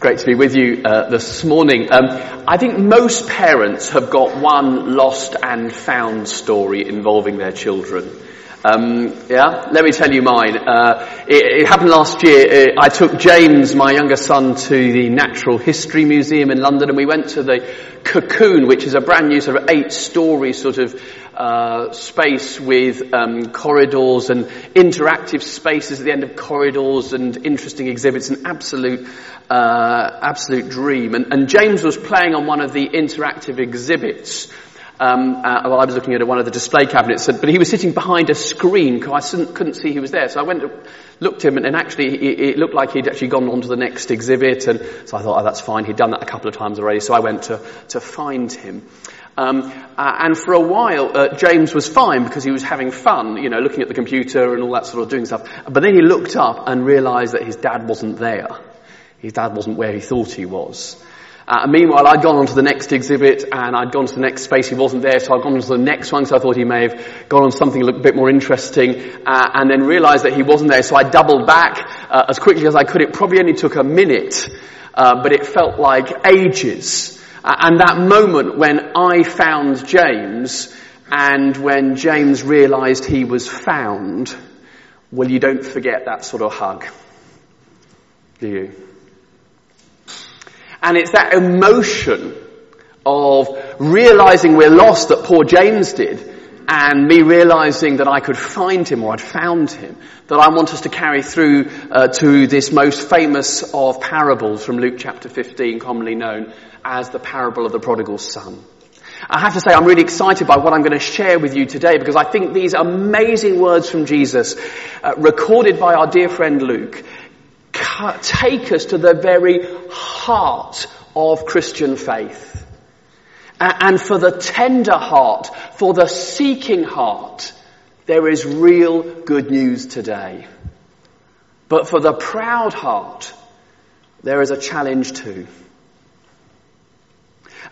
great to be with you uh, this morning. Um, I think most parents have got one lost and found story involving their children. Um, yeah, let me tell you mine. Uh, it, it, happened last year. Uh, I took James, my younger son, to the Natural History Museum in London, and we went to the Cocoon, which is a brand new sort of eight-story sort of uh, space with um, corridors and interactive spaces at the end of corridors and interesting exhibits. An absolute, uh, absolute dream. And, and, James was playing on one of the interactive exhibits. Um, uh, while I was looking at one of the display cabinets, but he was sitting behind a screen because I couldn't see he was there. So I went, to, looked him, and actually it looked like he'd actually gone on to the next exhibit. And so I thought, oh, that's fine. He'd done that a couple of times already. So I went to to find him. Um, uh, and for a while, uh, James was fine because he was having fun, you know, looking at the computer and all that sort of doing stuff. But then he looked up and realized that his dad wasn't there. His dad wasn't where he thought he was. Uh, meanwhile, I'd gone on to the next exhibit and I'd gone to the next space. He wasn't there, so I'd gone on to the next one, so I thought he may have gone on something a bit more interesting, uh, and then realized that he wasn't there, so I doubled back uh, as quickly as I could. It probably only took a minute, uh, but it felt like ages. Uh, and that moment when I found James and when James realized he was found, well, you don't forget that sort of hug, do you? And it's that emotion of realizing we're lost that poor James did and me realizing that I could find him or I'd found him that I want us to carry through uh, to this most famous of parables from Luke chapter 15 commonly known as the parable of the prodigal son. I have to say I'm really excited by what I'm going to share with you today because I think these amazing words from Jesus, uh, recorded by our dear friend Luke, take us to the very heart of Christian faith. And for the tender heart, for the seeking heart, there is real good news today. But for the proud heart, there is a challenge too.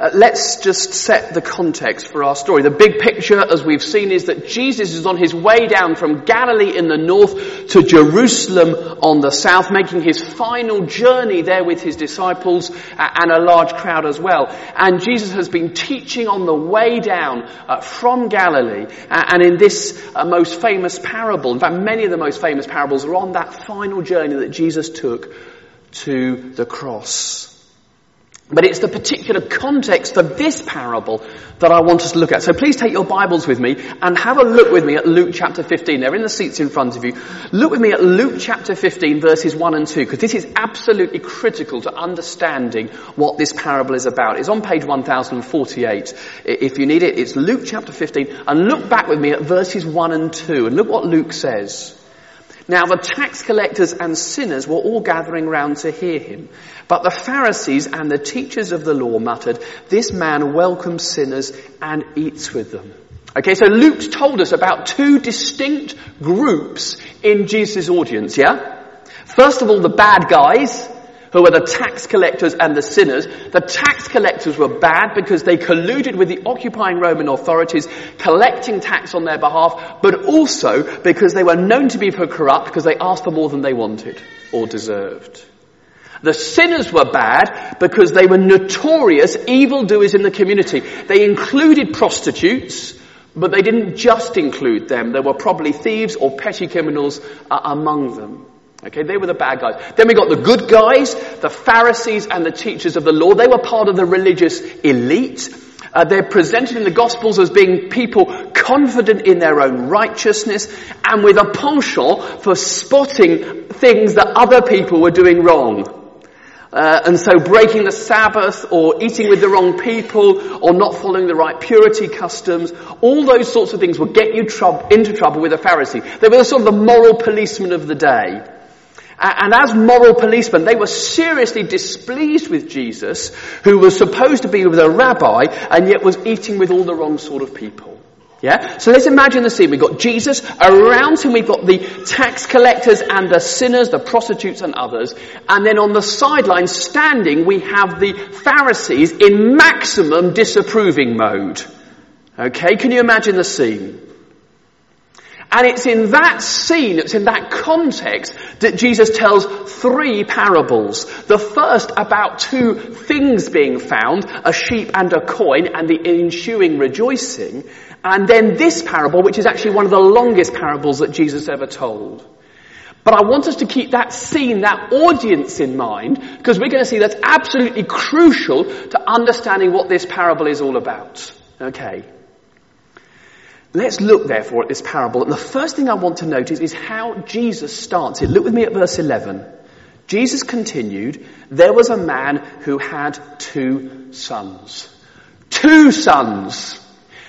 Uh, let's just set the context for our story. The big picture, as we've seen, is that Jesus is on his way down from Galilee in the north to Jerusalem on the south, making his final journey there with his disciples uh, and a large crowd as well. And Jesus has been teaching on the way down uh, from Galilee. Uh, and in this uh, most famous parable, in fact, many of the most famous parables are on that final journey that Jesus took to the cross. But it's the particular context of this parable that I want us to look at. So please take your Bibles with me and have a look with me at Luke chapter 15. They're in the seats in front of you. Look with me at Luke chapter 15 verses 1 and 2 because this is absolutely critical to understanding what this parable is about. It's on page 1048. If you need it, it's Luke chapter 15 and look back with me at verses 1 and 2 and look what Luke says. Now the tax collectors and sinners were all gathering round to hear him. But the Pharisees and the teachers of the law muttered, this man welcomes sinners and eats with them. Okay, so Luke told us about two distinct groups in Jesus' audience, yeah? First of all, the bad guys, who were the tax collectors and the sinners. The tax collectors were bad because they colluded with the occupying Roman authorities, collecting tax on their behalf, but also because they were known to be corrupt because they asked for more than they wanted or deserved. The sinners were bad because they were notorious evildoers in the community. They included prostitutes, but they didn't just include them. There were probably thieves or petty criminals uh, among them. Okay, they were the bad guys. Then we got the good guys, the Pharisees and the teachers of the law. They were part of the religious elite. Uh, they're presented in the Gospels as being people confident in their own righteousness and with a penchant for spotting things that other people were doing wrong. Uh, and so breaking the Sabbath or eating with the wrong people or not following the right purity customs, all those sorts of things will get you into trouble with a Pharisee. They were sort of the moral policemen of the day. And as moral policemen, they were seriously displeased with Jesus, who was supposed to be with a rabbi and yet was eating with all the wrong sort of people. Yeah? So let's imagine the scene. We've got Jesus, around him we've got the tax collectors and the sinners, the prostitutes and others, and then on the sidelines standing we have the Pharisees in maximum disapproving mode. Okay, can you imagine the scene? And it's in that scene, it's in that context that Jesus tells three parables. The first about two things being found, a sheep and a coin, and the ensuing rejoicing. And then this parable, which is actually one of the longest parables that Jesus ever told. But I want us to keep that scene, that audience in mind, because we're going to see that's absolutely crucial to understanding what this parable is all about. Okay. Let's look therefore at this parable. And the first thing I want to notice is how Jesus starts it. Look with me at verse 11. Jesus continued, there was a man who had two sons. Two sons.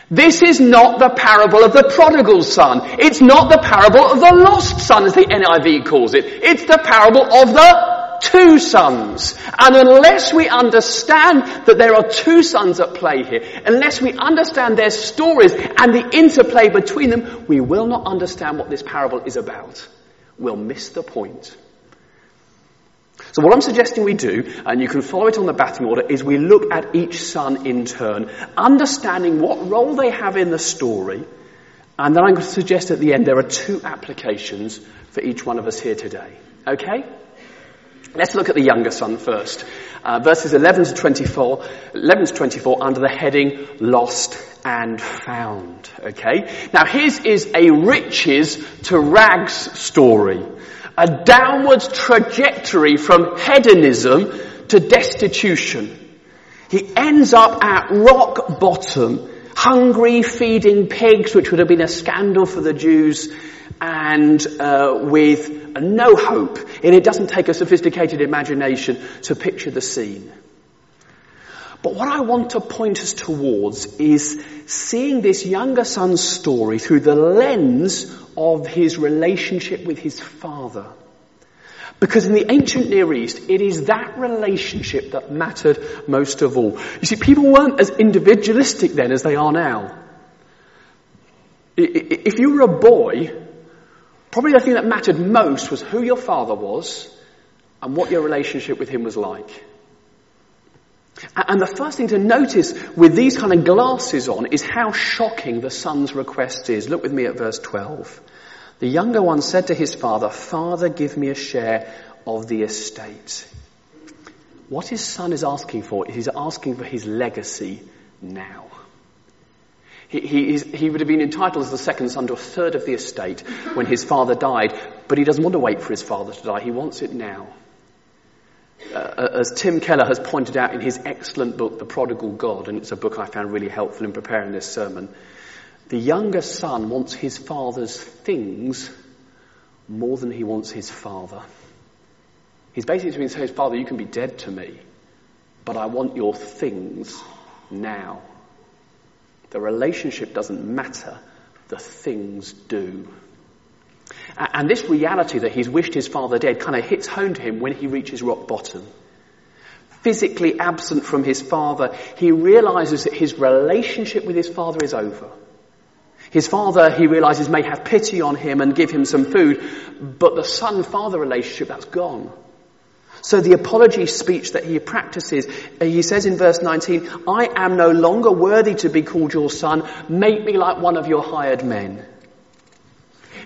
This is not the parable of the prodigal son. It's not the parable of the lost son as the NIV calls it. It's the parable of the two sons. And unless we understand that there are two sons at play here, unless we understand their stories and the interplay between them, we will not understand what this parable is about. We'll miss the point. So what I'm suggesting we do, and you can follow it on the batting order, is we look at each son in turn, understanding what role they have in the story, and then I'm going to suggest at the end there are two applications for each one of us here today. Okay? Let's look at the younger son first. Uh, verses 11 to 24, 11 to 24 under the heading lost and found. Okay? Now his is a riches to rags story. A downward trajectory from hedonism to destitution. He ends up at rock bottom, hungry, feeding pigs, which would have been a scandal for the Jews, and uh, with no hope. And it doesn't take a sophisticated imagination to picture the scene. But what I want to point us towards is seeing this younger son's story through the lens of his relationship with his father. Because in the ancient Near East, it is that relationship that mattered most of all. You see, people weren't as individualistic then as they are now. If you were a boy, Probably the thing that mattered most was who your father was and what your relationship with him was like. And the first thing to notice with these kind of glasses on is how shocking the son's request is. Look with me at verse 12. The younger one said to his father, Father, give me a share of the estate. What his son is asking for is he's asking for his legacy now. He, he, he, would have been entitled as the second son to a third of the estate when his father died, but he doesn't want to wait for his father to die. He wants it now. Uh, as Tim Keller has pointed out in his excellent book, The Prodigal God, and it's a book I found really helpful in preparing this sermon, the younger son wants his father's things more than he wants his father. He's basically saying to his father, you can be dead to me, but I want your things now. The relationship doesn't matter, the things do. And this reality that he's wished his father dead kind of hits home to him when he reaches rock bottom. Physically absent from his father, he realizes that his relationship with his father is over. His father, he realizes, may have pity on him and give him some food, but the son-father relationship, that's gone. So the apology speech that he practices, uh, he says in verse 19, I am no longer worthy to be called your son. Make me like one of your hired men.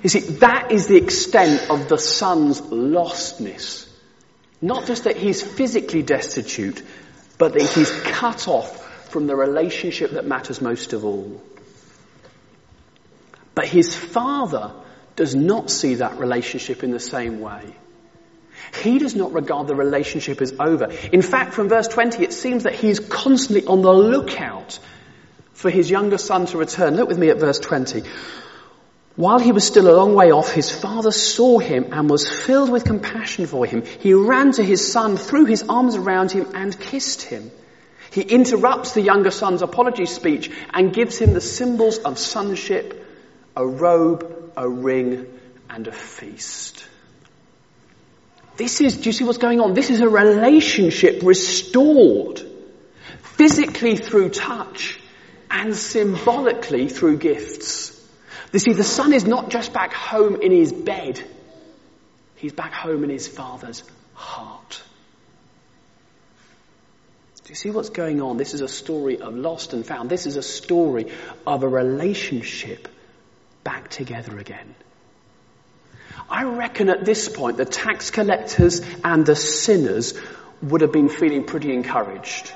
You see, that is the extent of the son's lostness. Not just that he's physically destitute, but that he's cut off from the relationship that matters most of all. But his father does not see that relationship in the same way. He does not regard the relationship as over. In fact, from verse 20, it seems that he's constantly on the lookout for his younger son to return. Look with me at verse 20. While he was still a long way off, his father saw him and was filled with compassion for him. He ran to his son, threw his arms around him and kissed him. He interrupts the younger son's apology speech and gives him the symbols of sonship, a robe, a ring, and a feast. This is, do you see what's going on? This is a relationship restored physically through touch and symbolically through gifts. You see, the son is not just back home in his bed. He's back home in his father's heart. Do you see what's going on? This is a story of lost and found. This is a story of a relationship back together again. I reckon at this point the tax collectors and the sinners would have been feeling pretty encouraged.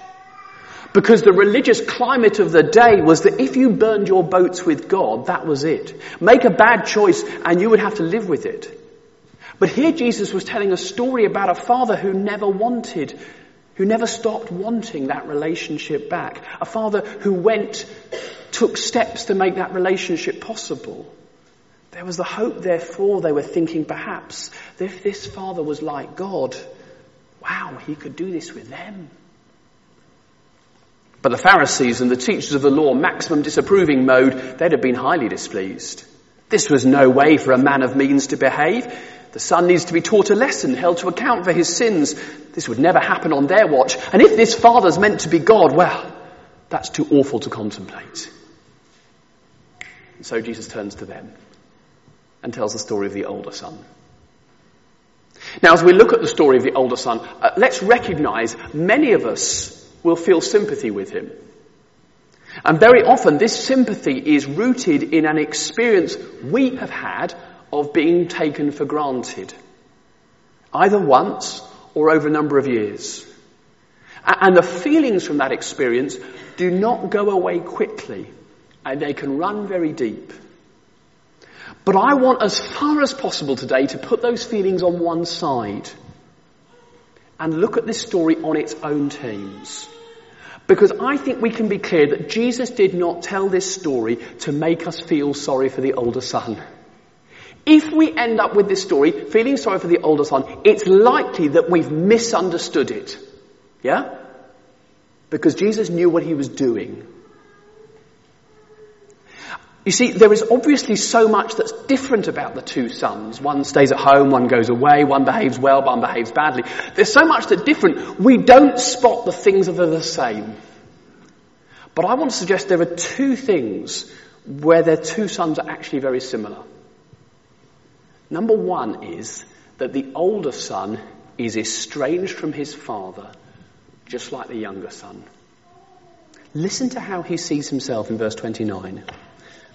Because the religious climate of the day was that if you burned your boats with God, that was it. Make a bad choice and you would have to live with it. But here Jesus was telling a story about a father who never wanted, who never stopped wanting that relationship back. A father who went, took steps to make that relationship possible. There was the hope, therefore, they were thinking perhaps if this father was like God, wow, he could do this with them. But the Pharisees and the teachers of the law, maximum disapproving mode, they'd have been highly displeased. This was no way for a man of means to behave. The son needs to be taught a lesson, held to account for his sins. This would never happen on their watch. And if this father's meant to be God, well, that's too awful to contemplate. And so Jesus turns to them and tells the story of the older son. Now, as we look at the story of the older son, uh, let's recognize many of us will feel sympathy with him. And very often this sympathy is rooted in an experience we have had of being taken for granted. Either once or over a number of years. And the feelings from that experience do not go away quickly and they can run very deep. But I want as far as possible today to put those feelings on one side and look at this story on its own terms. Because I think we can be clear that Jesus did not tell this story to make us feel sorry for the older son. If we end up with this story feeling sorry for the older son, it's likely that we've misunderstood it. Yeah? Because Jesus knew what he was doing. You see, there is obviously so much that's different about the two sons. One stays at home, one goes away, one behaves well, one behaves badly. There's so much that's different. We don't spot the things that are the same. But I want to suggest there are two things where their two sons are actually very similar. Number one is that the older son is estranged from his father, just like the younger son. Listen to how he sees himself in verse 29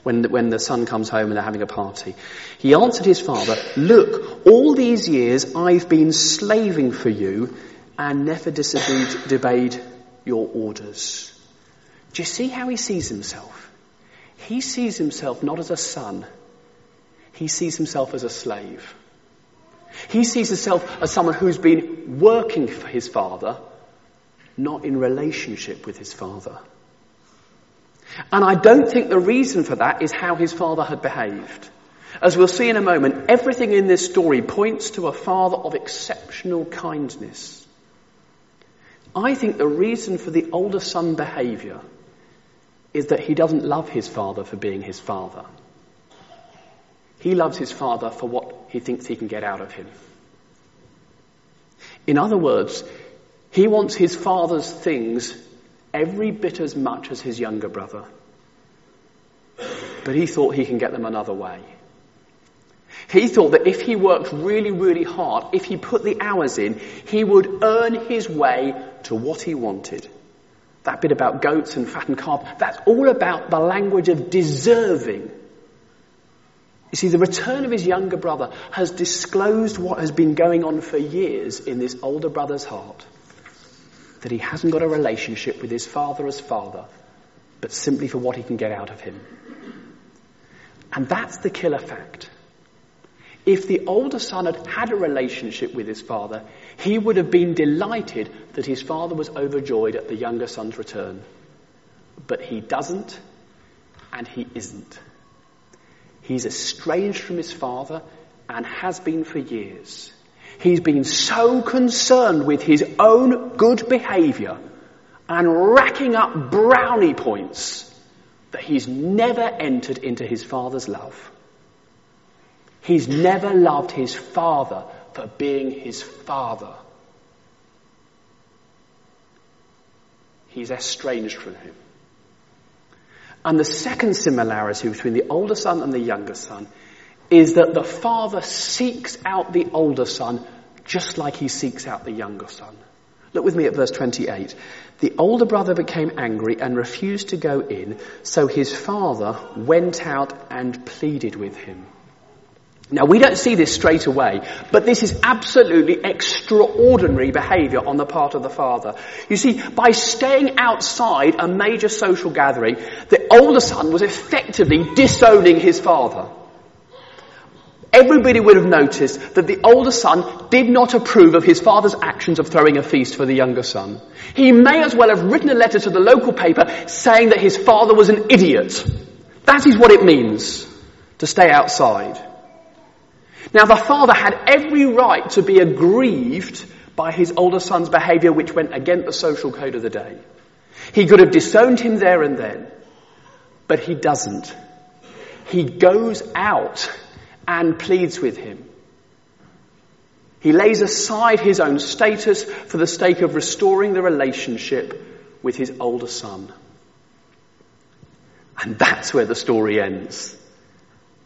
when the, when the son comes home and they're having a party. He answered his father, Look, all these years I've been slaving for you and never disobeyed your orders. Do you see how he sees himself? He sees himself not as a son, he sees himself as a slave. He sees himself as someone who's been working for his father, not in relationship with his father. And I don't think the reason for that is how his father had behaved. As we'll see in a moment, everything in this story points to a father of exceptional kindness. I think the reason for the older son behavior is that he doesn't love his father for being his father. He loves his father for what he thinks he can get out of him. In other words, he wants his father's things every bit as much as his younger brother. But he thought he can get them another way. He thought that if he worked really, really hard, if he put the hours in, he would earn his way to what he wanted. That bit about goats and fattened calf, that's all about the language of deserving. You see, the return of his younger brother has disclosed what has been going on for years in this older brother's heart that he hasn't got a relationship with his father as father, but simply for what he can get out of him. And that's the killer fact. If the older son had had a relationship with his father, he would have been delighted that his father was overjoyed at the younger son's return. But he doesn't, and he isn't. He's estranged from his father and has been for years. He's been so concerned with his own good behavior and racking up brownie points that he's never entered into his father's love. He's never loved his father for being his father. He's estranged from him. And the second similarity between the older son and the younger son is that the father seeks out the older son just like he seeks out the younger son. Look with me at verse 28. The older brother became angry and refused to go in, so his father went out and pleaded with him. Now we don't see this straight away, but this is absolutely extraordinary behavior on the part of the father. You see, by staying outside a major social gathering, the older son was effectively disowning his father. Everybody would have noticed that the older son did not approve of his father's actions of throwing a feast for the younger son. He may as well have written a letter to the local paper saying that his father was an idiot. That is what it means to stay outside. Now the father had every right to be aggrieved by his older son's behavior which went against the social code of the day. He could have disowned him there and then, but he doesn't. He goes out and pleads with him. He lays aside his own status for the sake of restoring the relationship with his older son. And that's where the story ends.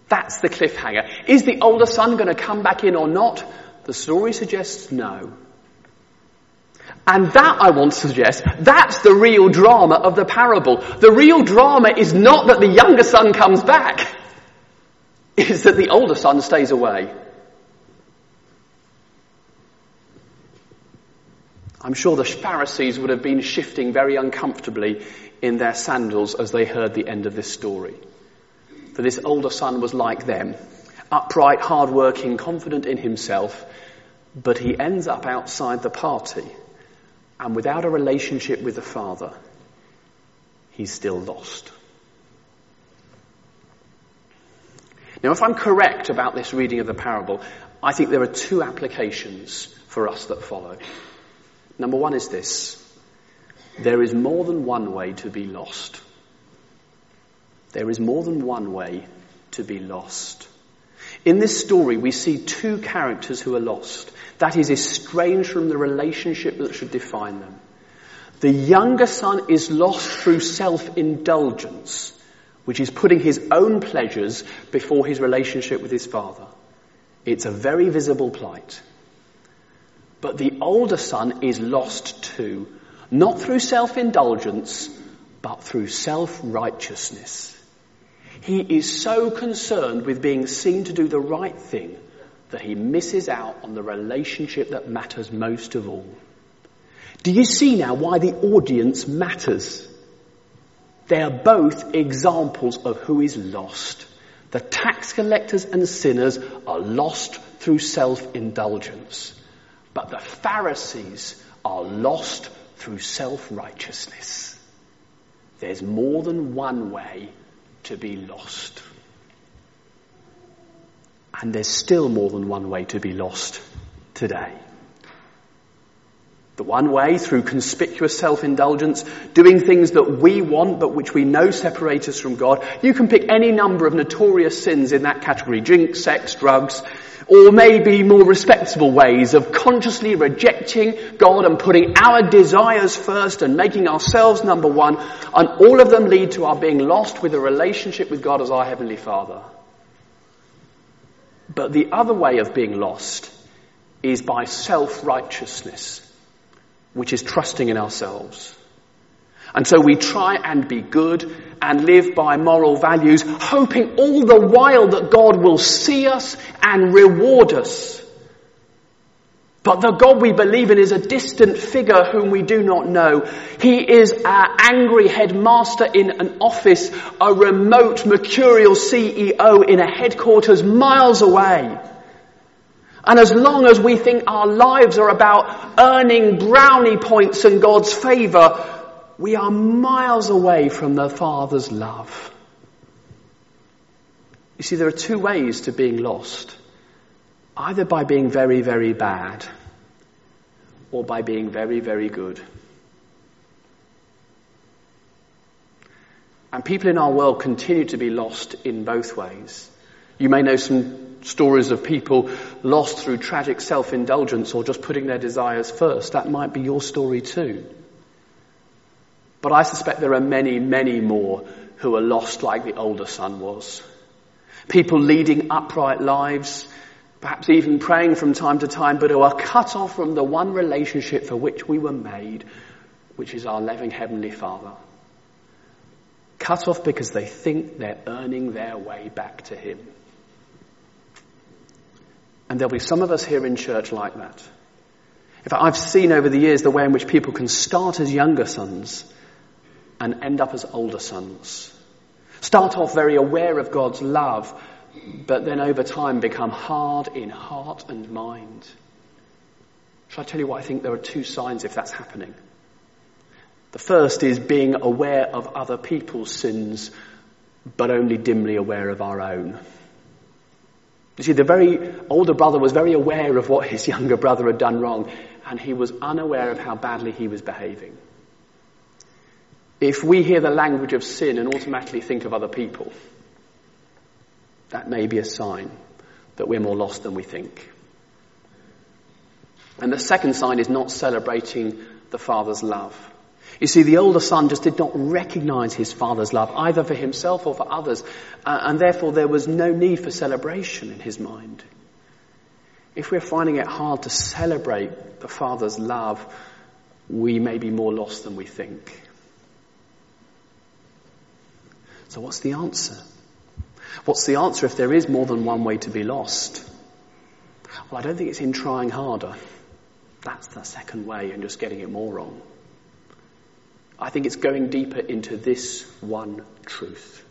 That's the cliffhanger. Is the older son going to come back in or not? The story suggests no. And that, I want to suggest, that's the real drama of the parable. The real drama is not that the younger son comes back, is that the older son stays away. I'm sure the Pharisees would have been shifting very uncomfortably in their sandals as they heard the end of this story for this older son was like them. Upright, hard-working, confident in himself, but he ends up outside the party. And without a relationship with the father, he's still lost. Now, if I'm correct about this reading of the parable, I think there are two applications for us that follow. Number one is this. There is more than one way to be lost. There is more than one way to be lost. In this story, we see two characters who are lost. That is estranged from the relationship that should define them. The younger son is lost through self-indulgence, which is putting his own pleasures before his relationship with his father. It's a very visible plight. But the older son is lost too, not through self-indulgence, but through self-righteousness. He is so concerned with being seen to do the right thing that he misses out on the relationship that matters most of all. Do you see now why the audience matters? They are both examples of who is lost. The tax collectors and sinners are lost through self-indulgence. But the Pharisees are lost through self-righteousness. There's more than one way to be lost. And there's still more than one way to be lost today. The one way through conspicuous self-indulgence, doing things that we want but which we know separate us from God. You can pick any number of notorious sins in that category. Drink, sex, drugs, or maybe more respectable ways of consciously rejecting God and putting our desires first and making ourselves number one. And all of them lead to our being lost with a relationship with God as our Heavenly Father. But the other way of being lost is by self-righteousness, which is trusting in ourselves. And so we try and be good and live by moral values, hoping all the while that God will see us and reward us. But the God we believe in is a distant figure whom we do not know. He is our angry headmaster in an office, a remote mercurial CEO in a headquarters miles away. And as long as we think our lives are about earning brownie points and God's favour, we are miles away from the Father's love. You see, there are two ways to being lost. Either by being very, very bad, or by being very, very good. And people in our world continue to be lost in both ways. You may know some stories of people lost through tragic self-indulgence or just putting their desires first. That might be your story too. But I suspect there are many, many more who are lost like the older son was. People leading upright lives, perhaps even praying from time to time, but who are cut off from the one relationship for which we were made, which is our loving Heavenly Father. Cut off because they think they're earning their way back to Him. And there'll be some of us here in church like that. In fact, I've seen over the years the way in which people can start as younger sons and end up as older sons. Start off very aware of God's love, but then over time become hard in heart and mind. Shall I tell you what I think there are two signs if that's happening? The first is being aware of other people's sins, but only dimly aware of our own. You see, the very older brother was very aware of what his younger brother had done wrong, and he was unaware of how badly he was behaving. If we hear the language of sin and automatically think of other people, that may be a sign that we're more lost than we think. And the second sign is not celebrating the Father's love. You see, the older son just did not recognize his father's love, either for himself or for others, and therefore there was no need for celebration in his mind. If we're finding it hard to celebrate the father's love, we may be more lost than we think. So what's the answer? What's the answer if there is more than one way to be lost? Well, I don't think it's in trying harder. That's the second way and just getting it more wrong. I think it's going deeper into this one truth.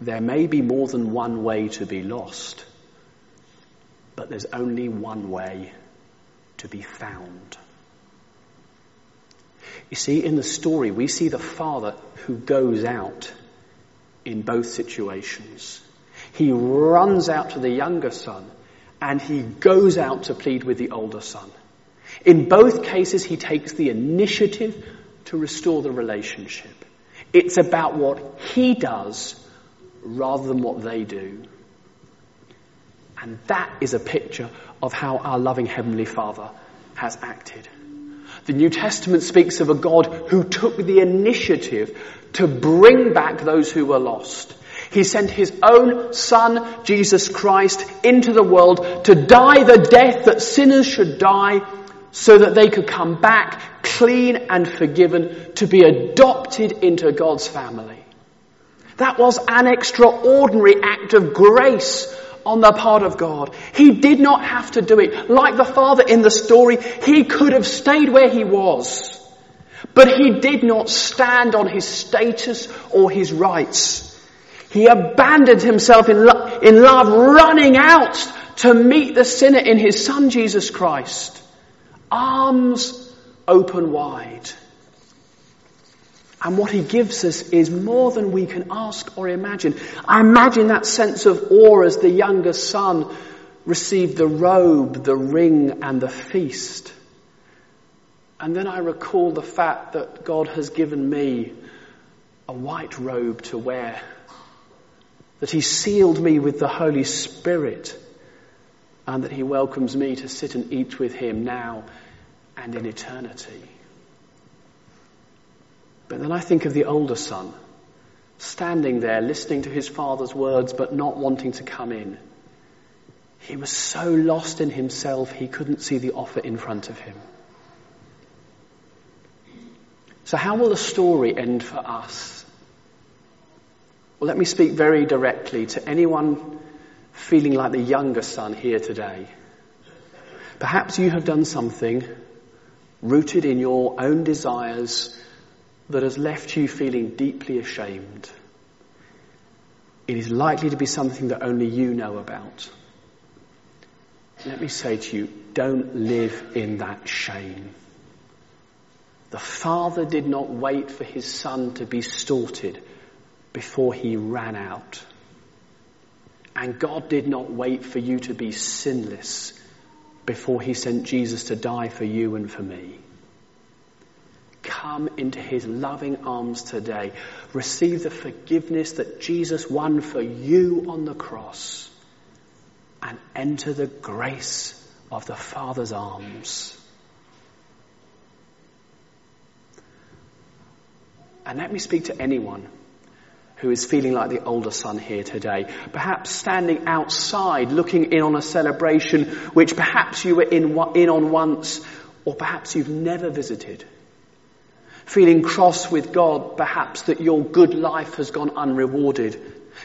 There may be more than one way to be lost, but there's only one way to be found. You see, in the story, we see the father who goes out in both situations. He runs out to the younger son and he goes out to plead with the older son. In both cases, he takes the initiative to restore the relationship. It's about what he does rather than what they do. And that is a picture of how our loving Heavenly Father has acted. The New Testament speaks of a God who took the initiative to bring back those who were lost. He sent his own son, Jesus Christ, into the world to die the death that sinners should die so that they could come back clean and forgiven to be adopted into God's family. That was an extraordinary act of grace on the part of God. He did not have to do it. Like the father in the story, he could have stayed where he was. But he did not stand on his status or his rights. He abandoned himself in, lo- in love, running out to meet the sinner in his son Jesus Christ. Arms open wide. And what he gives us is more than we can ask or imagine. I imagine that sense of awe as the younger son received the robe, the ring, and the feast. And then I recall the fact that God has given me a white robe to wear, that He sealed me with the Holy Spirit, and that He welcomes me to sit and eat with Him now and in eternity. But then I think of the older son, standing there listening to his father's words but not wanting to come in. He was so lost in himself he couldn't see the offer in front of him. So, how will the story end for us? Well, let me speak very directly to anyone feeling like the younger son here today. Perhaps you have done something rooted in your own desires that has left you feeling deeply ashamed. It is likely to be something that only you know about. Let me say to you, don't live in that shame. The father did not wait for his son to be storted before he ran out. And God did not wait for you to be sinless before he sent Jesus to die for you and for me. Come into his loving arms today. Receive the forgiveness that Jesus won for you on the cross and enter the grace of the Father's arms. And let me speak to anyone who is feeling like the older son here today. Perhaps standing outside looking in on a celebration which perhaps you were in, in on once or perhaps you've never visited. Feeling cross with God, perhaps that your good life has gone unrewarded.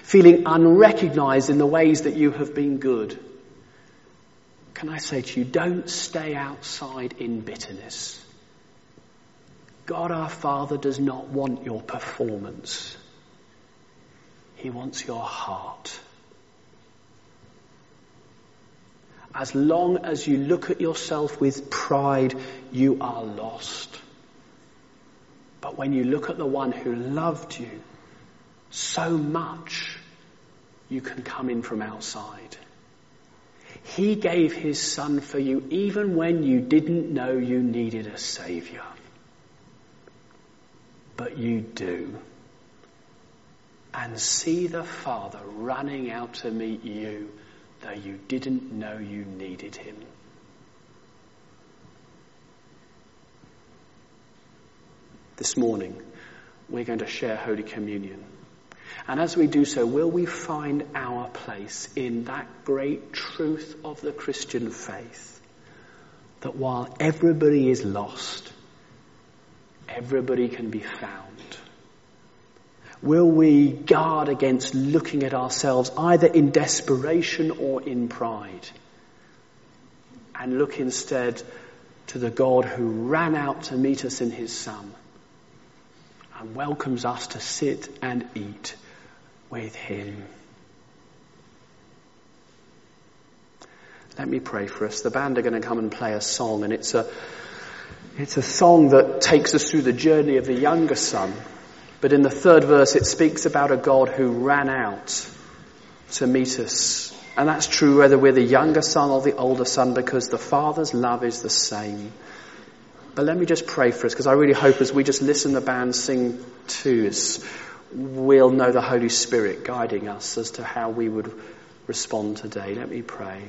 Feeling unrecognized in the ways that you have been good. Can I say to you, don't stay outside in bitterness. God our Father does not want your performance. He wants your heart. As long as you look at yourself with pride, you are lost. But when you look at the one who loved you so much, you can come in from outside. He gave his son for you even when you didn't know you needed a savior but you do. And see the Father running out to meet you, though you didn't know you needed him. This morning, we're going to share Holy Communion. And as we do so, will we find our place in that great truth of the Christian faith that while everybody is lost, everybody can be found? Will we guard against looking at ourselves either in desperation or in pride? And look instead to the God who ran out to meet us in his Son and welcomes us to sit and eat with him. Let me pray for us. The band are going to come and play a song and it's a it's a song that takes us through the journey of the younger son. But in the third verse, it speaks about a God who ran out to meet us. And that's true whether we're the younger son or the older son because the Father's love is the same. But let me just pray for us because I really hope as we just listen the band sing to us, we'll know the Holy Spirit guiding us as to how we would respond today. Let me pray.